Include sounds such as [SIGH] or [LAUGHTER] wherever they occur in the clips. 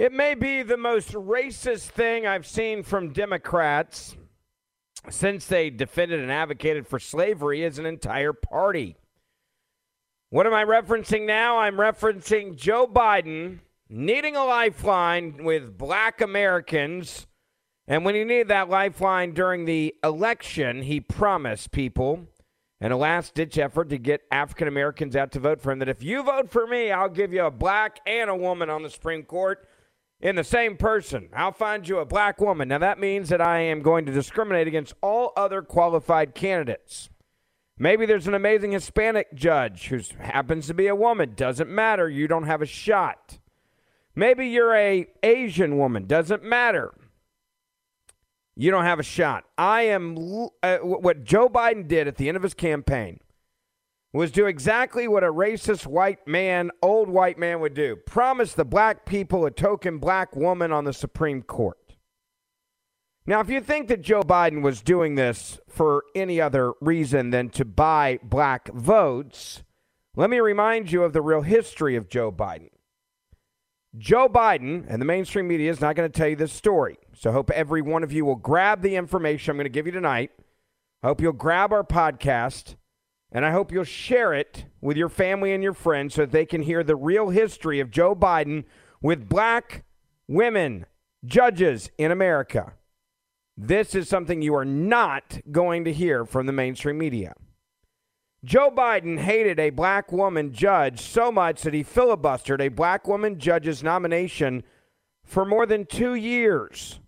It may be the most racist thing I've seen from Democrats since they defended and advocated for slavery as an entire party. What am I referencing now? I'm referencing Joe Biden needing a lifeline with black Americans. And when he needed that lifeline during the election, he promised people in a last ditch effort to get African Americans out to vote for him that if you vote for me, I'll give you a black and a woman on the Supreme Court in the same person. I'll find you a black woman. Now, that means that I am going to discriminate against all other qualified candidates. Maybe there's an amazing Hispanic judge who happens to be a woman. Doesn't matter. You don't have a shot. Maybe you're a Asian woman. Doesn't matter. You don't have a shot. I am uh, what Joe Biden did at the end of his campaign was do exactly what a racist white man, old white man would do promise the black people a token black woman on the Supreme Court. Now, if you think that Joe Biden was doing this for any other reason than to buy black votes, let me remind you of the real history of Joe Biden. Joe Biden, and the mainstream media is not going to tell you this story. So I hope every one of you will grab the information I'm going to give you tonight. I hope you'll grab our podcast and I hope you'll share it with your family and your friends so that they can hear the real history of Joe Biden with black women judges in America. This is something you are not going to hear from the mainstream media. Joe Biden hated a black woman judge so much that he filibustered a black woman judge's nomination for more than two years.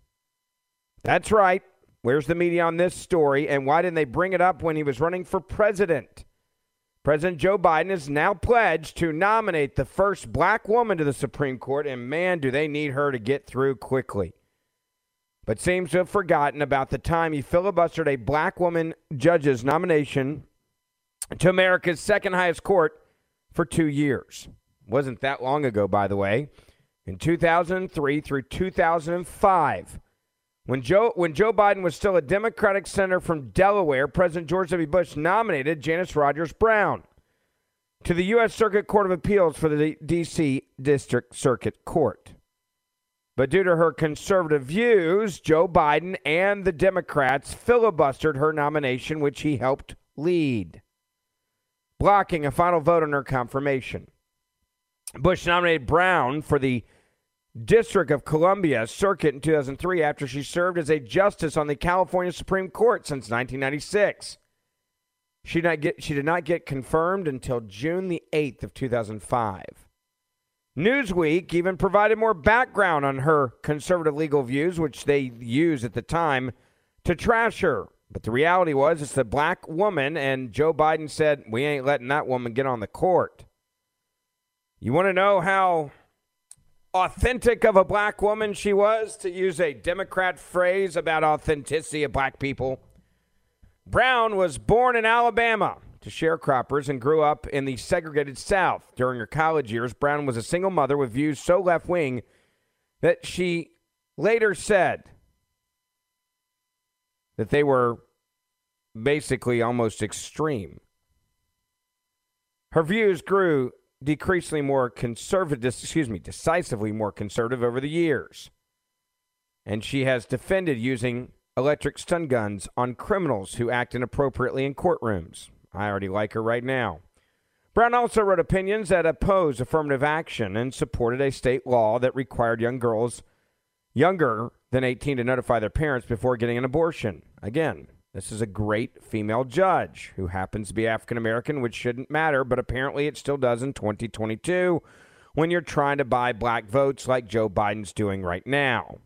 That's right. Where's the media on this story, and why didn't they bring it up when he was running for president? President Joe Biden has now pledged to nominate the first black woman to the Supreme Court, and man, do they need her to get through quickly. But seems to have forgotten about the time he filibustered a black woman judge's nomination to America's second highest court for two years. Wasn't that long ago, by the way. In 2003 through 2005, when Joe, when Joe Biden was still a Democratic senator from Delaware, President George W. Bush nominated Janice Rogers Brown to the U.S. Circuit Court of Appeals for the D.C. District Circuit Court. But due to her conservative views, Joe Biden and the Democrats filibustered her nomination, which he helped lead, blocking a final vote on her confirmation. Bush nominated Brown for the District of Columbia Circuit in 2003 after she served as a justice on the California Supreme Court since 1996. She did not get, did not get confirmed until June the 8th of 2005. Newsweek even provided more background on her conservative legal views, which they used at the time to trash her. But the reality was it's a black woman, and Joe Biden said, We ain't letting that woman get on the court. You want to know how authentic of a black woman she was, to use a Democrat phrase about authenticity of black people. Brown was born in Alabama to sharecroppers and grew up in the segregated South. During her college years, Brown was a single mother with views so left wing that she later said that they were basically almost extreme. Her views grew decreasingly more conservative, excuse me, decisively more conservative over the years. And she has defended using electric stun guns on criminals who act inappropriately in courtrooms. I already like her right now. Brown also wrote opinions that oppose affirmative action and supported a state law that required young girls younger than 18 to notify their parents before getting an abortion. Again, this is a great female judge who happens to be African American, which shouldn't matter, but apparently it still does in 2022 when you're trying to buy black votes like Joe Biden's doing right now.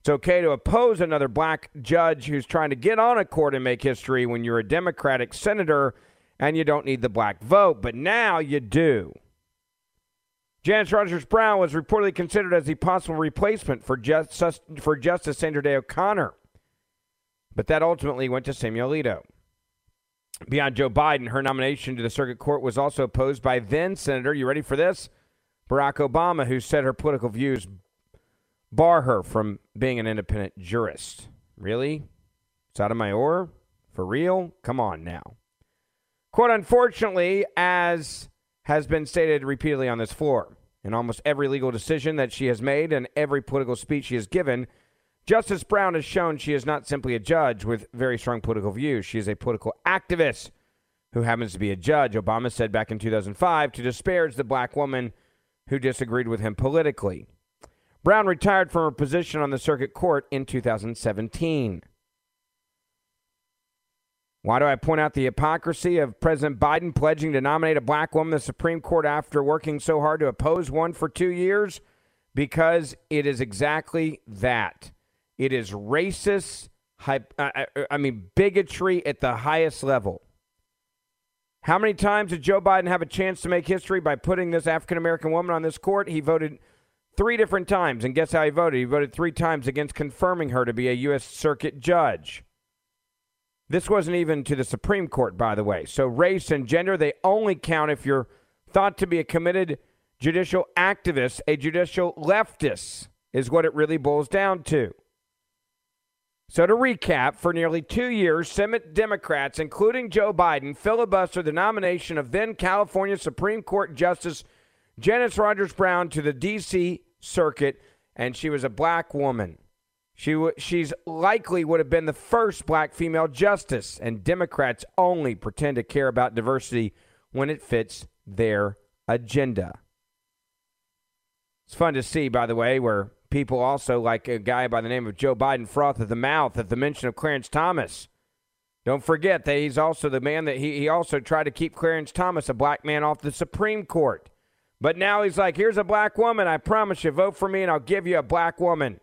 It's okay to oppose another black judge who's trying to get on a court and make history when you're a Democratic senator and you don't need the black vote, but now you do. Janice Rogers Brown was reportedly considered as the possible replacement for, just, for Justice Sandra Day O'Connor, but that ultimately went to Samuel Alito. Beyond Joe Biden, her nomination to the circuit court was also opposed by then Senator, you ready for this? Barack Obama, who said her political views bar her from being an independent jurist. Really? It's out of my Sotomayor? For real? Come on now. Quote, unfortunately, as has been stated repeatedly on this floor, in almost every legal decision that she has made and every political speech she has given, Justice Brown has shown she is not simply a judge with very strong political views. She is a political activist who happens to be a judge, Obama said back in 2005, to disparage the black woman who disagreed with him politically. Brown retired from her position on the circuit court in 2017. Why do I point out the hypocrisy of President Biden pledging to nominate a black woman to the Supreme Court after working so hard to oppose one for two years? Because it is exactly that. It is racist, uh, uh, uh, I mean, bigotry at the highest level. How many times did Joe Biden have a chance to make history by putting this African American woman on this court? He voted three different times. And guess how he voted? He voted three times against confirming her to be a U.S. Circuit judge. This wasn't even to the Supreme Court, by the way. So race and gender, they only count if you're thought to be a committed judicial activist, a judicial leftist, is what it really boils down to. So, to recap, for nearly two years, Senate Democrats, including Joe Biden, filibustered the nomination of then California Supreme Court Justice Janice Rogers Brown to the D.C. Circuit, and she was a black woman. She w- she's likely would have been the first black female justice, and Democrats only pretend to care about diversity when it fits their agenda. It's fun to see, by the way, where people also like a guy by the name of Joe Biden froth at the mouth at the mention of Clarence Thomas. Don't forget that he's also the man that he, he also tried to keep Clarence Thomas, a black man, off the Supreme Court. But now he's like, here's a black woman. I promise you, vote for me and I'll give you a black woman.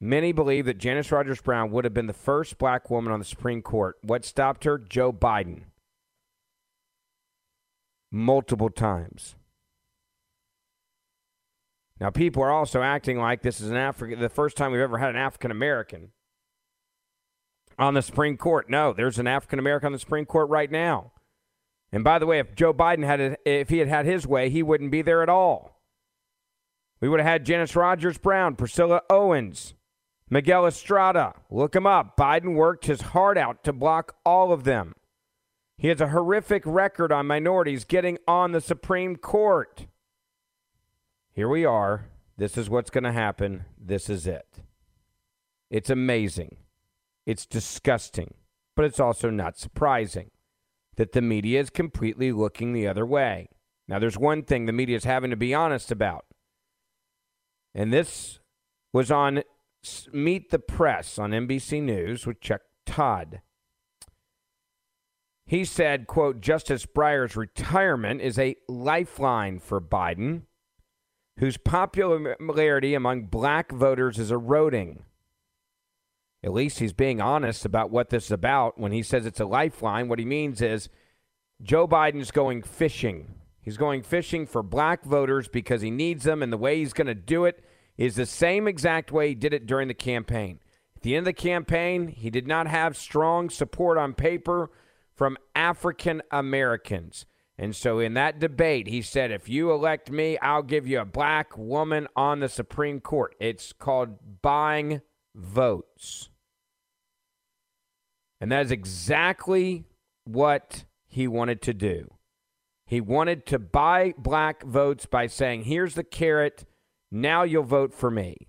Many believe that Janice Rogers Brown would have been the first black woman on the Supreme Court. What stopped her? Joe Biden. Multiple times. Now, people are also acting like this is an African, the first time we've ever had an African American on the Supreme Court. No, there's an African American on the Supreme Court right now. And by the way, if Joe Biden had, if he had had his way, he wouldn't be there at all. We would have had Janice Rogers Brown, Priscilla Owens, Miguel Estrada. Look him up. Biden worked his heart out to block all of them. He has a horrific record on minorities getting on the Supreme Court here we are. This is what's going to happen. This is it. It's amazing. It's disgusting, but it's also not surprising that the media is completely looking the other way. Now, there's one thing the media is having to be honest about, and this was on Meet the Press on NBC News with Chuck Todd. He said, quote, Justice Breyer's retirement is a lifeline for Biden whose popularity among black voters is eroding. At least he's being honest about what this is about. When he says it's a lifeline, what he means is Joe Biden's going fishing. He's going fishing for black voters because he needs them, and the way he's going to do it is the same exact way he did it during the campaign. At the end of the campaign, he did not have strong support on paper from African Americans. And so in that debate, he said, if you elect me, I'll give you a black woman on the Supreme Court. It's called buying votes. And that is exactly what he wanted to do. He wanted to buy black votes by saying, here's the carrot, now you'll vote for me.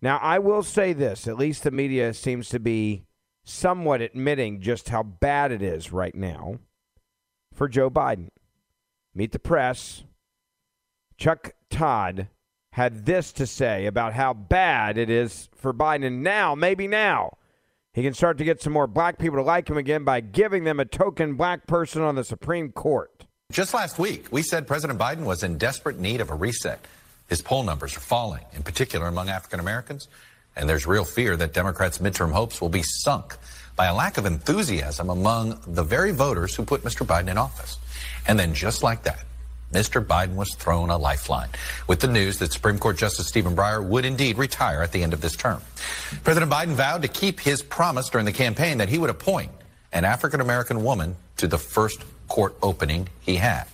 Now, I will say this at least the media seems to be somewhat admitting just how bad it is right now for Joe Biden. Meet the Press, Chuck Todd had this to say about how bad it is for Biden. Now, maybe now, he can start to get some more black people to like him again by giving them a token black person on the Supreme Court. Just last week, we said President Biden was in desperate need of a reset. His poll numbers are falling, in particular among African Americans, and there's real fear that Democrats' midterm hopes will be sunk by a lack of enthusiasm among the very voters who put Mr. Biden in office. And then, just like that, Mr. Biden was thrown a lifeline with the news that Supreme Court Justice Stephen Breyer would indeed retire at the end of this term. President Biden vowed to keep his promise during the campaign that he would appoint an African American woman to the first court opening he had.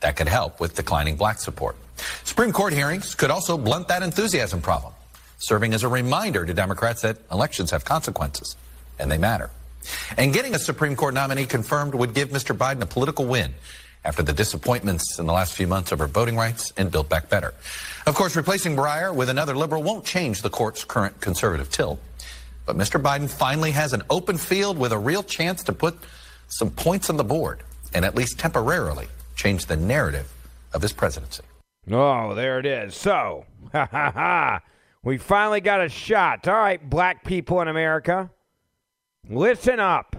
That could help with declining black support. Supreme Court hearings could also blunt that enthusiasm problem, serving as a reminder to Democrats that elections have consequences and they matter. And getting a Supreme Court nominee confirmed would give Mr. Biden a political win after the disappointments in the last few months over voting rights and Build Back Better. Of course, replacing Breyer with another liberal won't change the court's current conservative tilt. But Mr. Biden finally has an open field with a real chance to put some points on the board and at least temporarily change the narrative of his presidency. Oh, there it is. So, [LAUGHS] ha ha ha. We finally got a shot. All right, black people in America, listen up.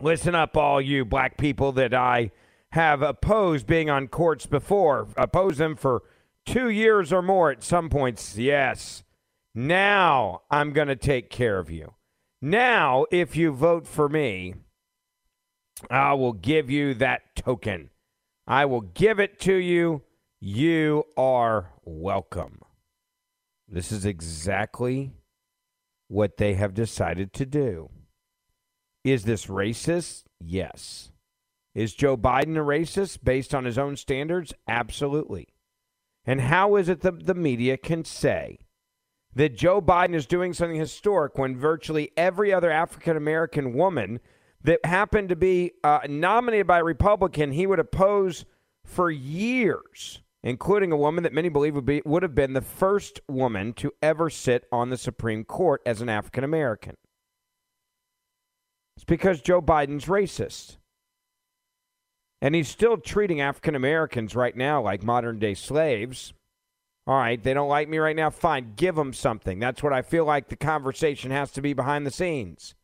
Listen up, all you black people that I have opposed being on courts before, opposed them for two years or more at some points. Yes. Now I'm going to take care of you. Now, if you vote for me, I will give you that token. I will give it to you. You are welcome. This is exactly what they have decided to do. Is this racist? Yes. Is Joe Biden a racist based on his own standards? Absolutely. And how is it that the media can say that Joe Biden is doing something historic when virtually every other African American woman that happened to be uh, nominated by a Republican he would oppose for years, including a woman that many believe would be would have been the first woman to ever sit on the Supreme Court as an African American? It's because Joe Biden's racist. And he's still treating African Americans right now like modern day slaves. All right, they don't like me right now. Fine, give them something. That's what I feel like the conversation has to be behind the scenes.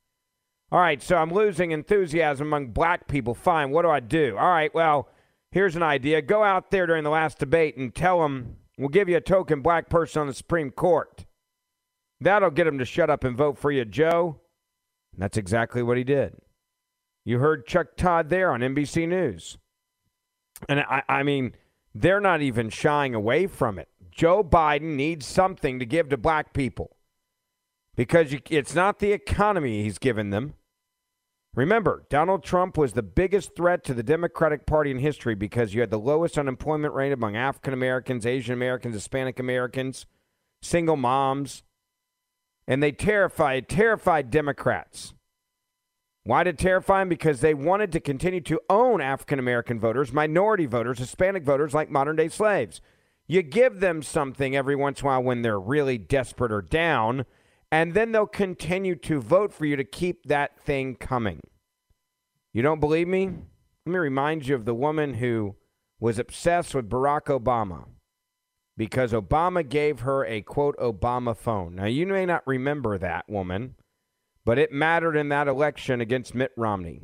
All right, so I'm losing enthusiasm among black people. Fine, what do I do? All right, well, here's an idea. Go out there during the last debate and tell them we'll give you a token black person on the Supreme Court. That'll get them to shut up and vote for you, Joe. And that's exactly what he did. You heard Chuck Todd there on NBC News. And I, I mean, they're not even shying away from it. Joe Biden needs something to give to black people because you, it's not the economy he's given them. Remember, Donald Trump was the biggest threat to the Democratic Party in history because you had the lowest unemployment rate among African Americans, Asian Americans, Hispanic Americans, single moms, and they terrified terrified Democrats. Why did terrify them? Because they wanted to continue to own African American voters, minority voters, Hispanic voters like modern day slaves. You give them something every once in a while when they're really desperate or down, and then they'll continue to vote for you to keep that thing coming. You don't believe me? Let me remind you of the woman who was obsessed with Barack Obama because Obama gave her a quote Obama phone. Now, you may not remember that woman but it mattered in that election against Mitt Romney.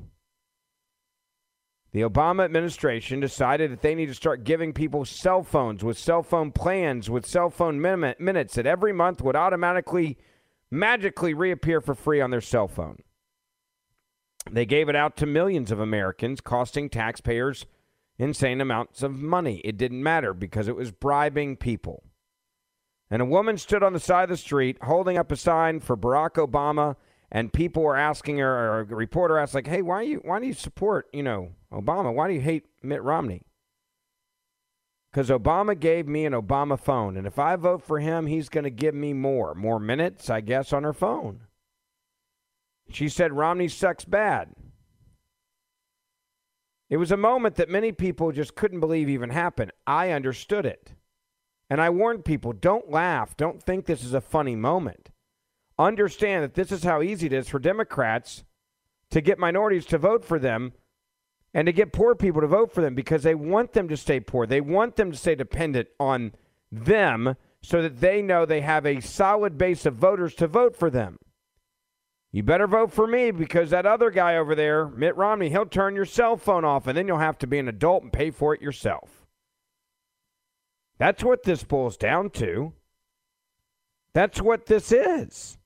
The Obama administration decided that they need to start giving people cell phones with cell phone plans with cell phone min- minutes that every month would automatically, magically reappear for free on their cell phone. They gave it out to millions of Americans, costing taxpayers insane amounts of money. It didn't matter because it was bribing people. And a woman stood on the side of the street holding up a sign for Barack Obama and people were asking her, or a reporter asked, like, "Hey, why you why do you support you know Obama? Why do you hate Mitt Romney?" Because Obama gave me an Obama phone, and if I vote for him, he's going to give me more, more minutes, I guess, on her phone. She said Romney sucks bad. It was a moment that many people just couldn't believe even happened. I understood it. And I warned people don't laugh. Don't think this is a funny moment understand that this is how easy it is for Democrats to get minorities to vote for them and to get poor people to vote for them because they want them to stay poor. They want them to stay dependent on them so that they know they have a solid base of voters to vote for them. You better vote for me because that other guy over there, Mitt Romney, he'll turn your cell phone off and then you'll have to be an adult and pay for it yourself. That's what this boils down to. That's what this is.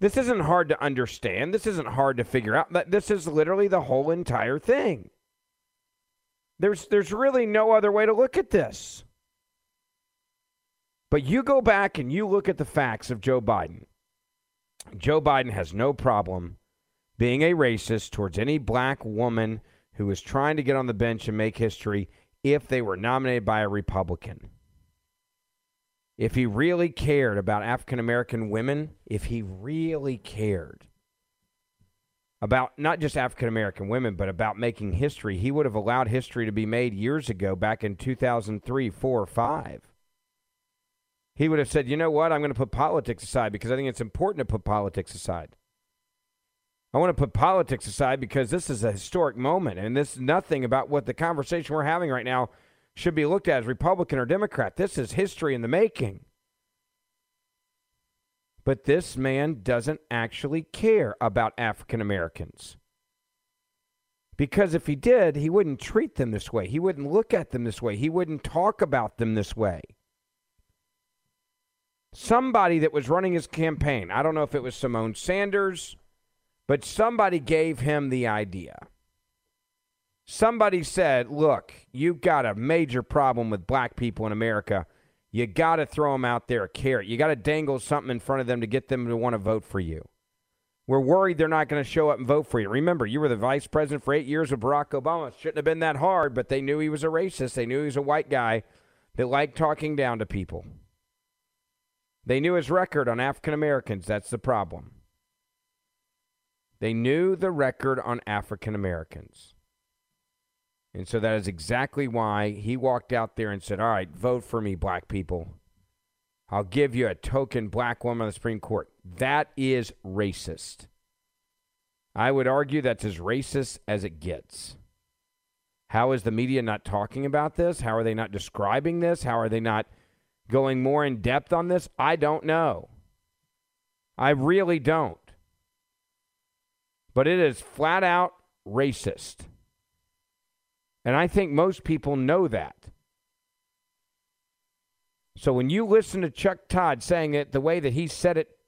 This isn't hard to understand. This isn't hard to figure out. This is literally the whole entire thing. There's, there's really no other way to look at this. But you go back and you look at the facts of Joe Biden. Joe Biden has no problem being a racist towards any black woman who is trying to get on the bench and make history if they were nominated by a Republican if he really cared about African American women, if he really cared about not just African American women, but about making history, he would have allowed history to be made years ago, back in 2003, 4, or 5. He would have said, you know what, I'm going to put politics aside because I think it's important to put politics aside. I want to put politics aside because this is a historic moment, and this is nothing about what the conversation we're having right now should be looked at as Republican or Democrat. This is history in the making. But this man doesn't actually care about African Americans. Because if he did, he wouldn't treat them this way. He wouldn't look at them this way. He wouldn't talk about them this way. Somebody that was running his campaign, I don't know if it was Symone Sanders, but somebody gave him the idea somebody said, look, you've got a major problem with black people in America. You got to throw them out there a carrot. You got to dangle something in front of them to get them to want to vote for you. We're worried they're not going to show up and vote for you. Remember, you were the vice president for eight years of Barack Obama. It shouldn't have been that hard, but they knew he was a racist. They knew he was a white guy that liked talking down to people. They knew his record on African Americans. That's the problem. They knew the record on African Americans. And so that is exactly why he walked out there and said, All right, vote for me, black people. I'll give you a token black woman on the Supreme Court. That is racist. I would argue that's as racist as it gets. How is the media not talking about this? How are they not describing this? How are they not going more in depth on this? I don't know. I really don't. But it is flat out racist. And I think most people know that. So when you listen to Chuck Todd saying it the way that he said it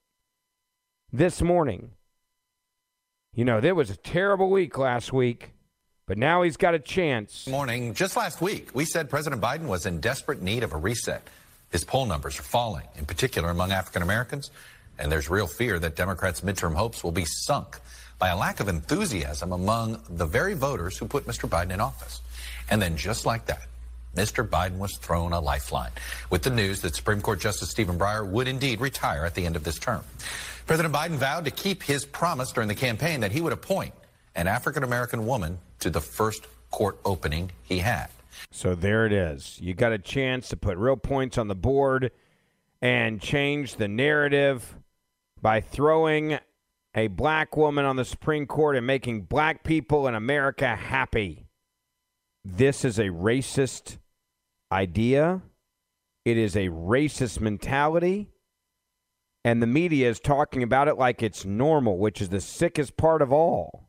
this morning, you know, there was a terrible week last week, but now he's got a chance. Morning. Just last week, we said President Biden was in desperate need of a reset. His poll numbers are falling, in particular among African Americans, and there's real fear that Democrats' midterm hopes will be sunk by a lack of enthusiasm among the very voters who put Mr. Biden in office. And then just like that, Mr. Biden was thrown a lifeline with the news that Supreme Court Justice Stephen Breyer would indeed retire at the end of this term. President Biden vowed to keep his promise during the campaign that he would appoint an African American woman to the first court opening he had. So there it is. You got a chance to put real points on the board and change the narrative by throwing a black woman on the Supreme Court and making black people in America happy. This is a racist idea. It is a racist mentality. And the media is talking about it like it's normal, which is the sickest part of all.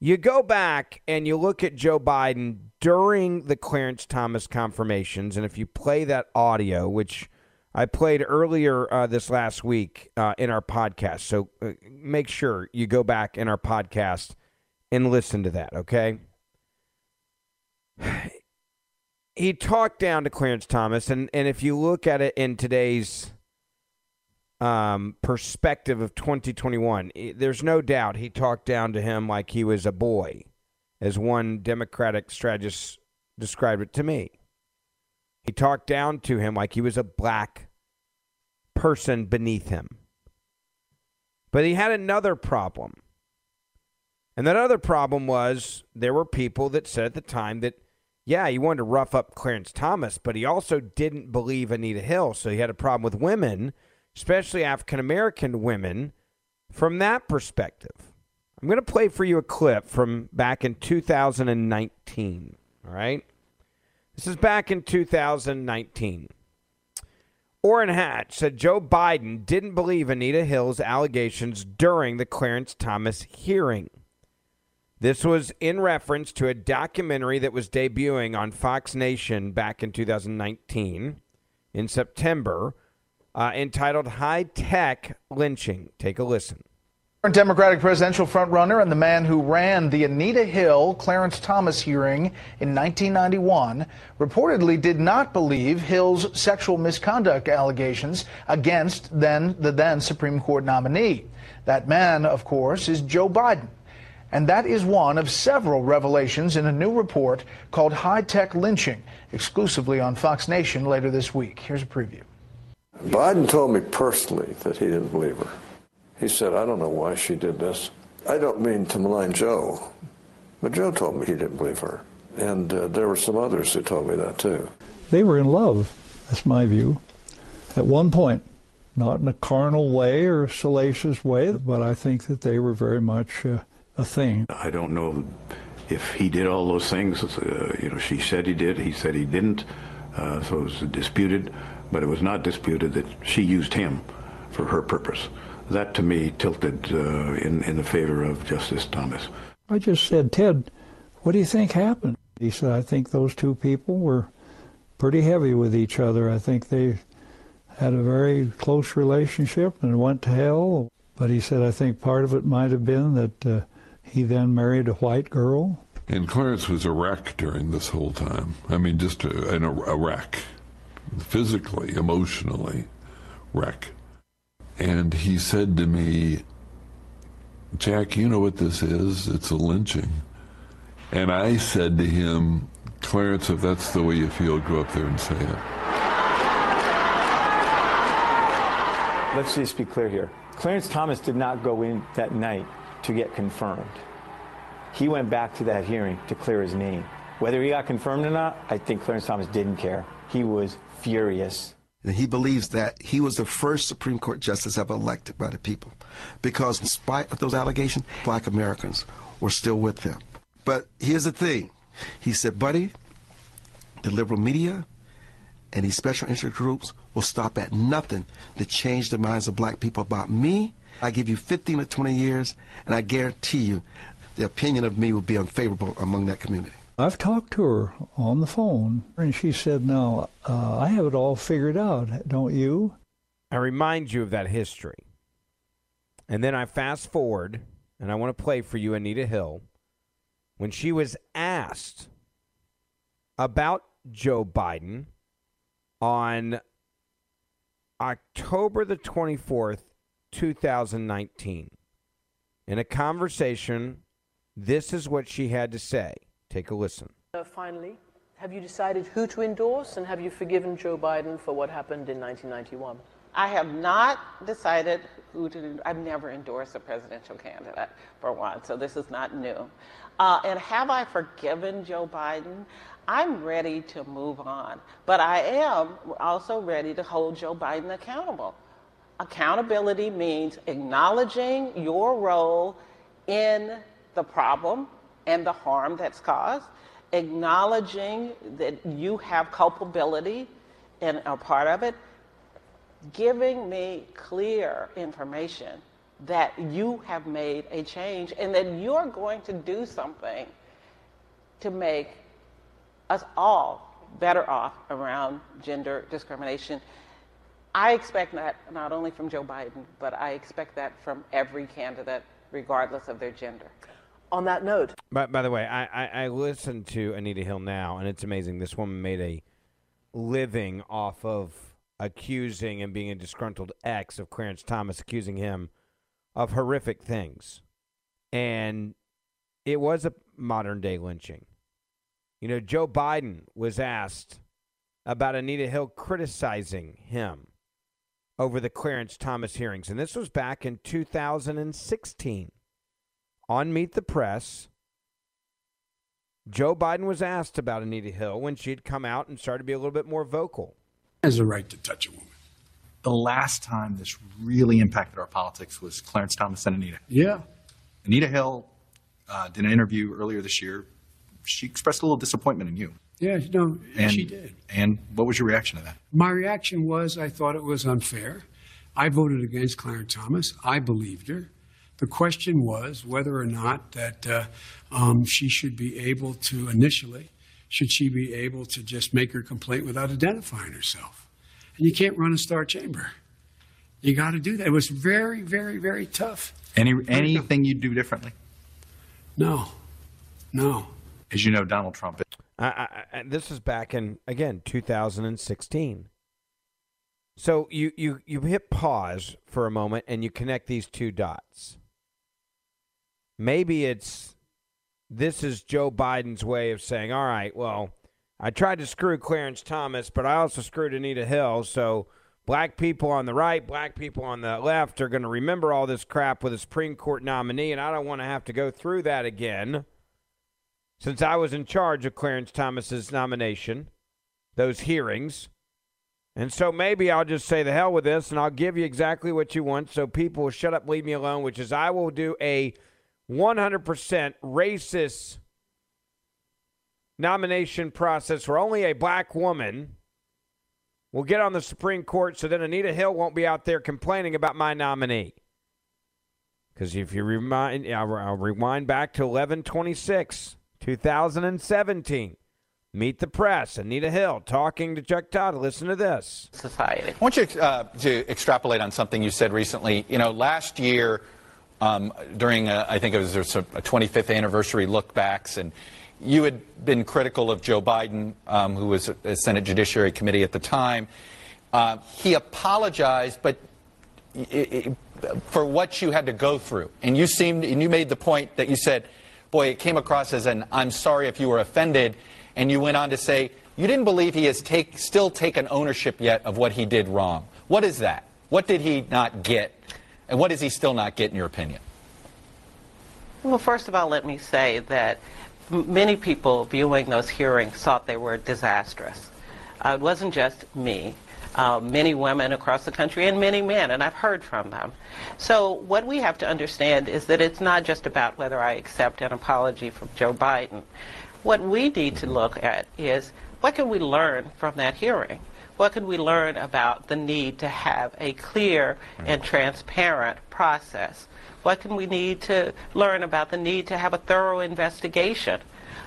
You go back and you look at Joe Biden during the Clarence Thomas confirmations, and if you play that audio, which I played earlier uh, this last week uh, in our podcast, so uh, make sure you go back in our podcast and listen to that, okay? [SIGHS] He talked down to Clarence Thomas, and, and if you look at it in today's um, perspective of 2021, there's no doubt he talked down to him like he was a boy as one Democratic strategist described it to me. He talked down to him like he was a black person beneath him. But he had another problem. And that other problem was there were people that said at the time that, yeah, he wanted to rough up Clarence Thomas, but he also didn't believe Anita Hill. So he had a problem with women, especially African American women, from that perspective. I'm going to play for you a clip from back in 2019. All right. This is back in 2019. Orrin Hatch said Joe Biden didn't believe Anita Hill's allegations during the Clarence Thomas hearing. This was in reference to a documentary that was debuting on Fox Nation back in 2019 in September uh, entitled High Tech Lynching. Take a listen. Democratic presidential frontrunner and the man who ran the Anita Hill Clarence Thomas hearing in 1991 reportedly did not believe Hill's sexual misconduct allegations against then the then Supreme Court nominee. That man, of course, is Joe Biden. And that is one of several revelations in a new report called High Tech Lynching, exclusively on Fox Nation later this week. Here's a preview. Biden told me personally that he didn't believe her. He said, I don't know why she did this. I don't mean to malign Joe, but Joe told me he didn't believe her. And uh, there were some others who told me that too. They were in love, that's my view, at one point. Not in a carnal way or a salacious way, but I think that they were very much uh, a thing. I don't know if he did all those things. Uh, you know, she said he did. He said he didn't. Uh, so it was disputed, but it was not disputed that she used him for her purpose. That to me tilted uh, in in the favor of Justice Thomas. I just said, Ted, what do you think happened? He said, I think those two people were pretty heavy with each other. I think they had a very close relationship and went to hell. But he said, I think part of it might have been that uh, he then married a white girl. And Clarence was a wreck during this whole time. I mean, just a, a wreck. Physically, emotionally, wreck. And he said to me, Jack, you know what this is? It's a lynching. And I said to him, Clarence, if that's the way you feel, go up there and say it. Let's just be clear here. Clarence Thomas did not go in that night to get confirmed. He went back to that hearing to clear his name. Whether he got confirmed or not, I think Clarence Thomas didn't care. He was furious. And he believes that he was the first Supreme Court justice ever elected by the people. Because in spite of those allegations, black Americans were still with him. But here's the thing. He said, buddy, the liberal media and these special interest groups will stop at nothing to change the minds of black people about me. I give you 15 or 20 years, and I guarantee you the opinion of me will be unfavorable among that community. I've talked to her on the phone, and she said, Now, uh, I have it all figured out, don't you? I remind you of that history. And then I fast forward, and I want to play for you Anita Hill when she was asked about Joe Biden on October the 24th, 2019. In a conversation, this is what she had to say. Take a listen. Uh, finally, have you decided who to endorse and have you forgiven Joe Biden for what happened in 1991? I have not decided who to. I've never endorsed a presidential candidate, for one, so this is not new. Uh, and have I forgiven Joe Biden? I'm ready to move on, but I am also ready to hold Joe Biden accountable. Accountability means acknowledging your role in the problem and the harm that's caused, acknowledging that you have culpability and are part of it, giving me clear information that you have made a change and that you're going to do something to make us all better off around gender discrimination. I expect that not only from Joe Biden, but I expect that from every candidate, regardless of their gender. On that note, By, by the way, I, I, I listened to Anita Hill now, and it's amazing. This woman made a living off of accusing and being a disgruntled ex of Clarence Thomas, accusing him of horrific things. And it was a modern day lynching. You know, Joe Biden was asked about Anita Hill criticizing him over the Clarence Thomas hearings. And this was back in 2016 on Meet the Press. Joe Biden was asked about Anita Hill when she'd come out and started to be a little bit more vocal. Has a right to touch a woman. The last time this really impacted our politics was Clarence Thomas and Anita. Yeah. Anita Hill uh, did an interview earlier this year. She expressed a little disappointment in you. Yeah, no, And, she did. And what was your reaction to that? My reaction was I thought it was unfair. I voted against Clarence Thomas. I believed her. The question was whether or not that uh, um, she should be able to initially, should she be able to just make her complaint without identifying herself? And you can't run a star chamber. You got to do that. It was very, very, very tough. Any anything you'd do differently? No, no. As you know, Donald Trump. I, I, I, this is back in again 2016. So you you you hit pause for a moment and you connect these two dots. Maybe it's this is Joe Biden's way of saying, "All right, well, I tried to screw Clarence Thomas, but I also screwed Anita Hill, so black people on the right, black people on the left are going to remember all this crap with a Supreme Court nominee, and I don't want to have to go through that again." since I was in charge of Clarence Thomas's nomination, those hearings. And so maybe I'll just say the hell with this and I'll give you exactly what you want so people will shut up, leave me alone, which is I will do a 100% racist nomination process where only a black woman will get on the Supreme Court so then Anita Hill won't be out there complaining about my nominee. Because if you remind, I'll, I'll rewind back to 1126. 2017. Meet the press. Anita Hill talking to Chuck Todd. Listen to this. Society. I want you uh, to extrapolate on something you said recently. You know, last year, um, during a, I think it was a 25th anniversary look backs, and you had been critical of Joe Biden, um, who was a Senate Judiciary Committee at the time. Uh, he apologized, but for what you had to go through, and you seemed, and you made the point that you said boy, it came across as an I'm sorry if you were offended. And you went on to say, you didn't believe he has take, still taken ownership yet of what he did wrong. What is that? What did he not get? And what does he still not get, in your opinion? Well, first of all, let me say that many people viewing those hearings thought they were disastrous. Uh, it wasn't just me uh, many women across the country and many men, and I've heard from them. So what we have to understand is that it's not just about whether I accept an apology from Joe Biden. What we need to look at is what can we learn from that hearing? What can we learn about the need to have a clear and transparent process? What can we need to learn about the need to have a thorough investigation?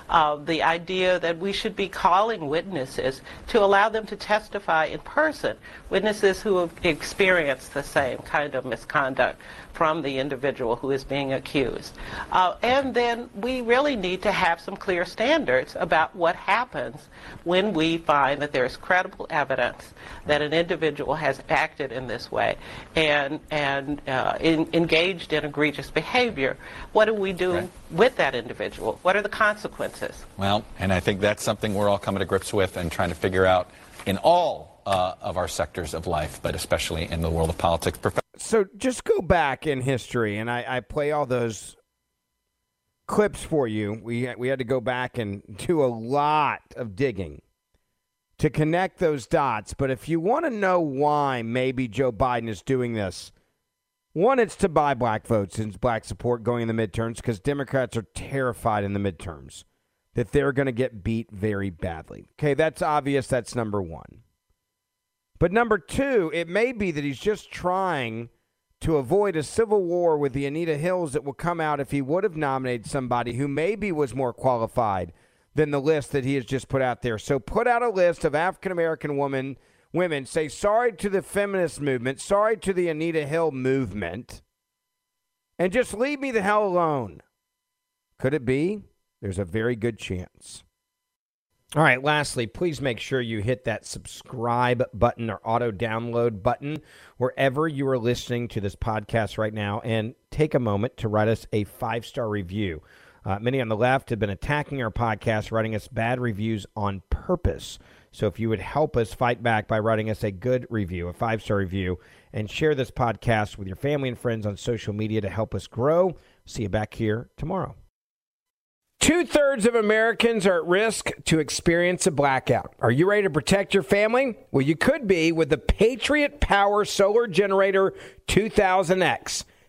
Uh, the idea that we should be calling witnesses to allow them to testify in person, witnesses who have experienced the same kind of misconduct from the individual who is being accused. Uh, and then we really need to have some clear standards about what happens when we find that there is credible evidence that an individual has acted in this way and, and uh, in, engaged in egregious behavior. What do we do right. With that individual? What are the consequences? Well, and I think that's something we're all coming to grips with and trying to figure out in all uh, of our sectors of life, but especially in the world of politics. So just go back in history, and I, I play all those clips for you. We we had to go back and do a lot of digging to connect those dots. But if you want to know why maybe Joe Biden is doing this, one, it's to buy black votes and black support going in the midterms because Democrats are terrified in the midterms that they're going to get beat very badly. Okay, that's obvious. That's number one. But number two, it may be that he's just trying to avoid a civil war with the Anita Hills that will come out if he would have nominated somebody who maybe was more qualified than the list that he has just put out there. So put out a list of African American women women say sorry to the feminist movement, sorry to the Anita Hill movement, and just leave me the hell alone. Could it be? There's a very good chance. All right, lastly, please make sure you hit that subscribe button or auto download button wherever you are listening to this podcast right now and take a moment to write us a five star review. Uh, many on the left have been attacking our podcast, writing us bad reviews on purpose. So if you would help us fight back by writing us a good review, a five star review, and share this podcast with your family and friends on social media to help us grow. See you back here tomorrow. Two thirds of Americans are at risk to experience a blackout. Are you ready to protect your family? Well, you could be with the Patriot Power Solar Generator 2000X.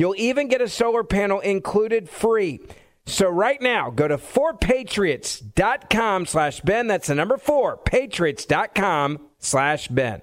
You'll even get a solar panel included free. So right now, go to 4patriots.com slash Ben. That's the number four, patriots.com slash Ben.